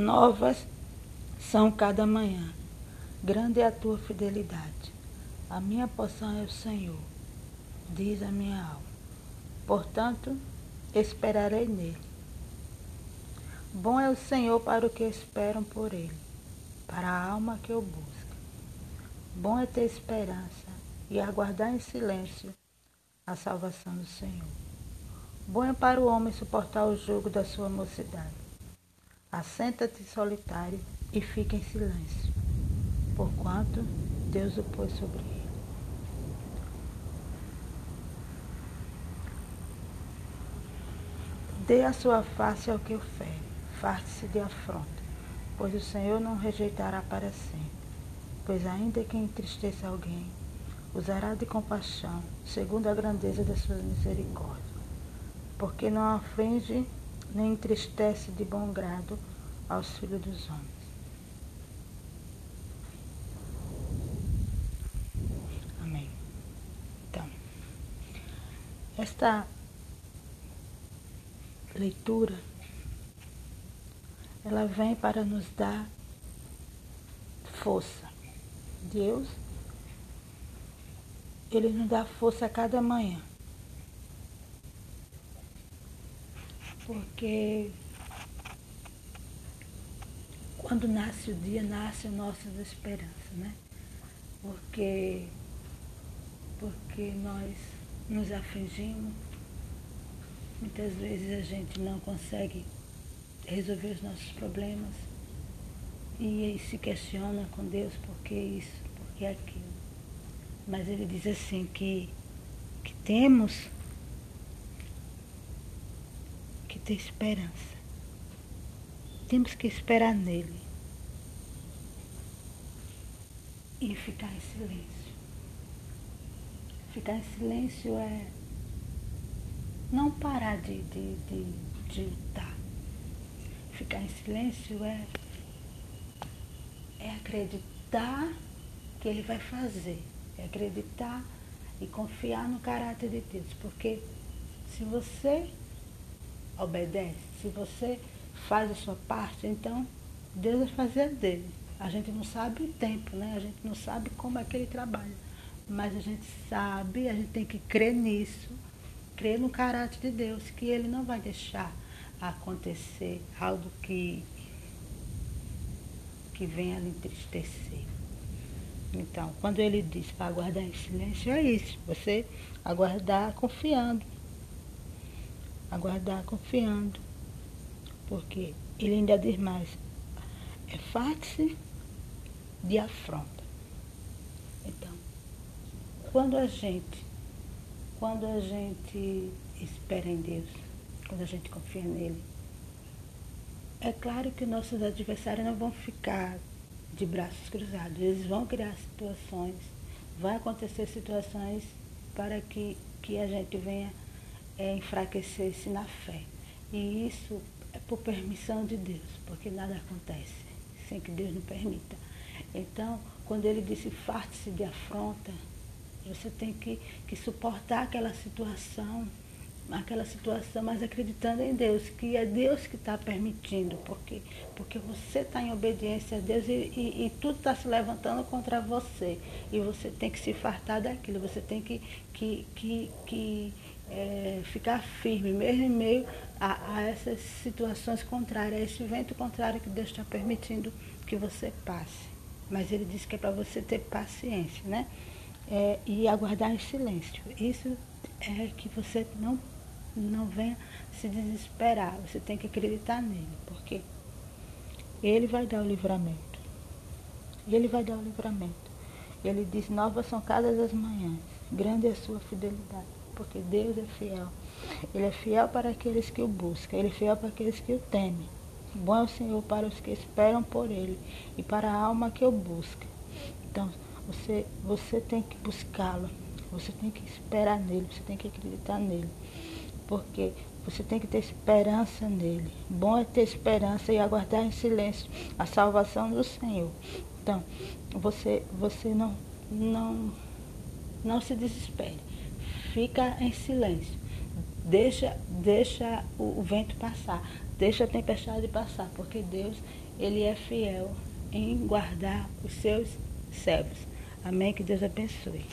Novas são cada manhã. Grande é a tua fidelidade. A minha porção é o Senhor, diz a minha alma. Portanto, esperarei nele. Bom é o Senhor para o que esperam por ele, para a alma que o busca. Bom é ter esperança e aguardar em silêncio a salvação do Senhor. Bom é para o homem suportar o jugo da sua mocidade. Assenta-te solitário e fica em silêncio, porquanto Deus o pôs sobre ele. Dê a sua face ao que o fere, farte-se de afronta, pois o Senhor não rejeitará para sempre. Pois ainda que entristeça alguém, usará de compaixão, segundo a grandeza da sua misericórdia. Porque não aflige nem entristece de bom grado aos filhos dos homens. Esta leitura, ela vem para nos dar força. Deus, Ele nos dá força a cada manhã. Porque quando nasce o dia, nasce a nossa esperança, né? Porque, porque nós nos afligimos. Muitas vezes a gente não consegue resolver os nossos problemas e se questiona com Deus por que isso, por que aquilo. Mas ele diz assim que, que temos que ter esperança. Temos que esperar nele e ficar em silêncio. Ficar em silêncio é não parar de, de, de, de lutar. Ficar em silêncio é, é acreditar que ele vai fazer. É acreditar e confiar no caráter de Deus. Porque se você obedece, se você faz a sua parte, então Deus vai fazer a dele. A gente não sabe o tempo, né? A gente não sabe como é que ele trabalha. Mas a gente sabe, a gente tem que crer nisso, crer no caráter de Deus, que Ele não vai deixar acontecer algo que, que venha lhe entristecer. Então, quando ele diz para aguardar em silêncio, é isso. Você aguardar confiando. Aguardar confiando. Porque ele ainda diz mais. É fácil de afronta. Então, quando a gente, quando a gente espera em Deus, quando a gente confia nele, é claro que nossos adversários não vão ficar de braços cruzados, eles vão criar situações, vai acontecer situações para que, que a gente venha é, enfraquecer-se na fé. E isso é por permissão de Deus, porque nada acontece sem que Deus não permita. Então, quando ele disse farte-se de afronta, você tem que, que suportar aquela situação, aquela situação, mas acreditando em Deus, que é Deus que está permitindo, porque, porque você está em obediência a Deus e, e, e tudo está se levantando contra você. E você tem que se fartar daquilo, você tem que, que, que, que é, ficar firme, mesmo em meio a, a essas situações contrárias, a esse vento contrário que Deus está permitindo que você passe. Mas ele disse que é para você ter paciência, né? é, e aguardar em silêncio. Isso é que você não, não venha se desesperar, você tem que acreditar nele, porque ele vai dar o livramento. Ele vai dar o livramento. Ele diz, novas são cada as manhãs, grande é a sua fidelidade, porque Deus é fiel. Ele é fiel para aqueles que o buscam, ele é fiel para aqueles que o temem. Bom é o Senhor para os que esperam por ele e para a alma que o busca. Então, você, você tem que buscá-lo, você tem que esperar nele, você tem que acreditar nele. Porque você tem que ter esperança nele. Bom é ter esperança e aguardar em silêncio a salvação do Senhor. Então, você, você não, não, não se desespere. Fica em silêncio. deixa, deixa o, o vento passar, deixa a tempestade passar, porque Deus, Ele é fiel em guardar os seus servos. Amém? Que Deus abençoe.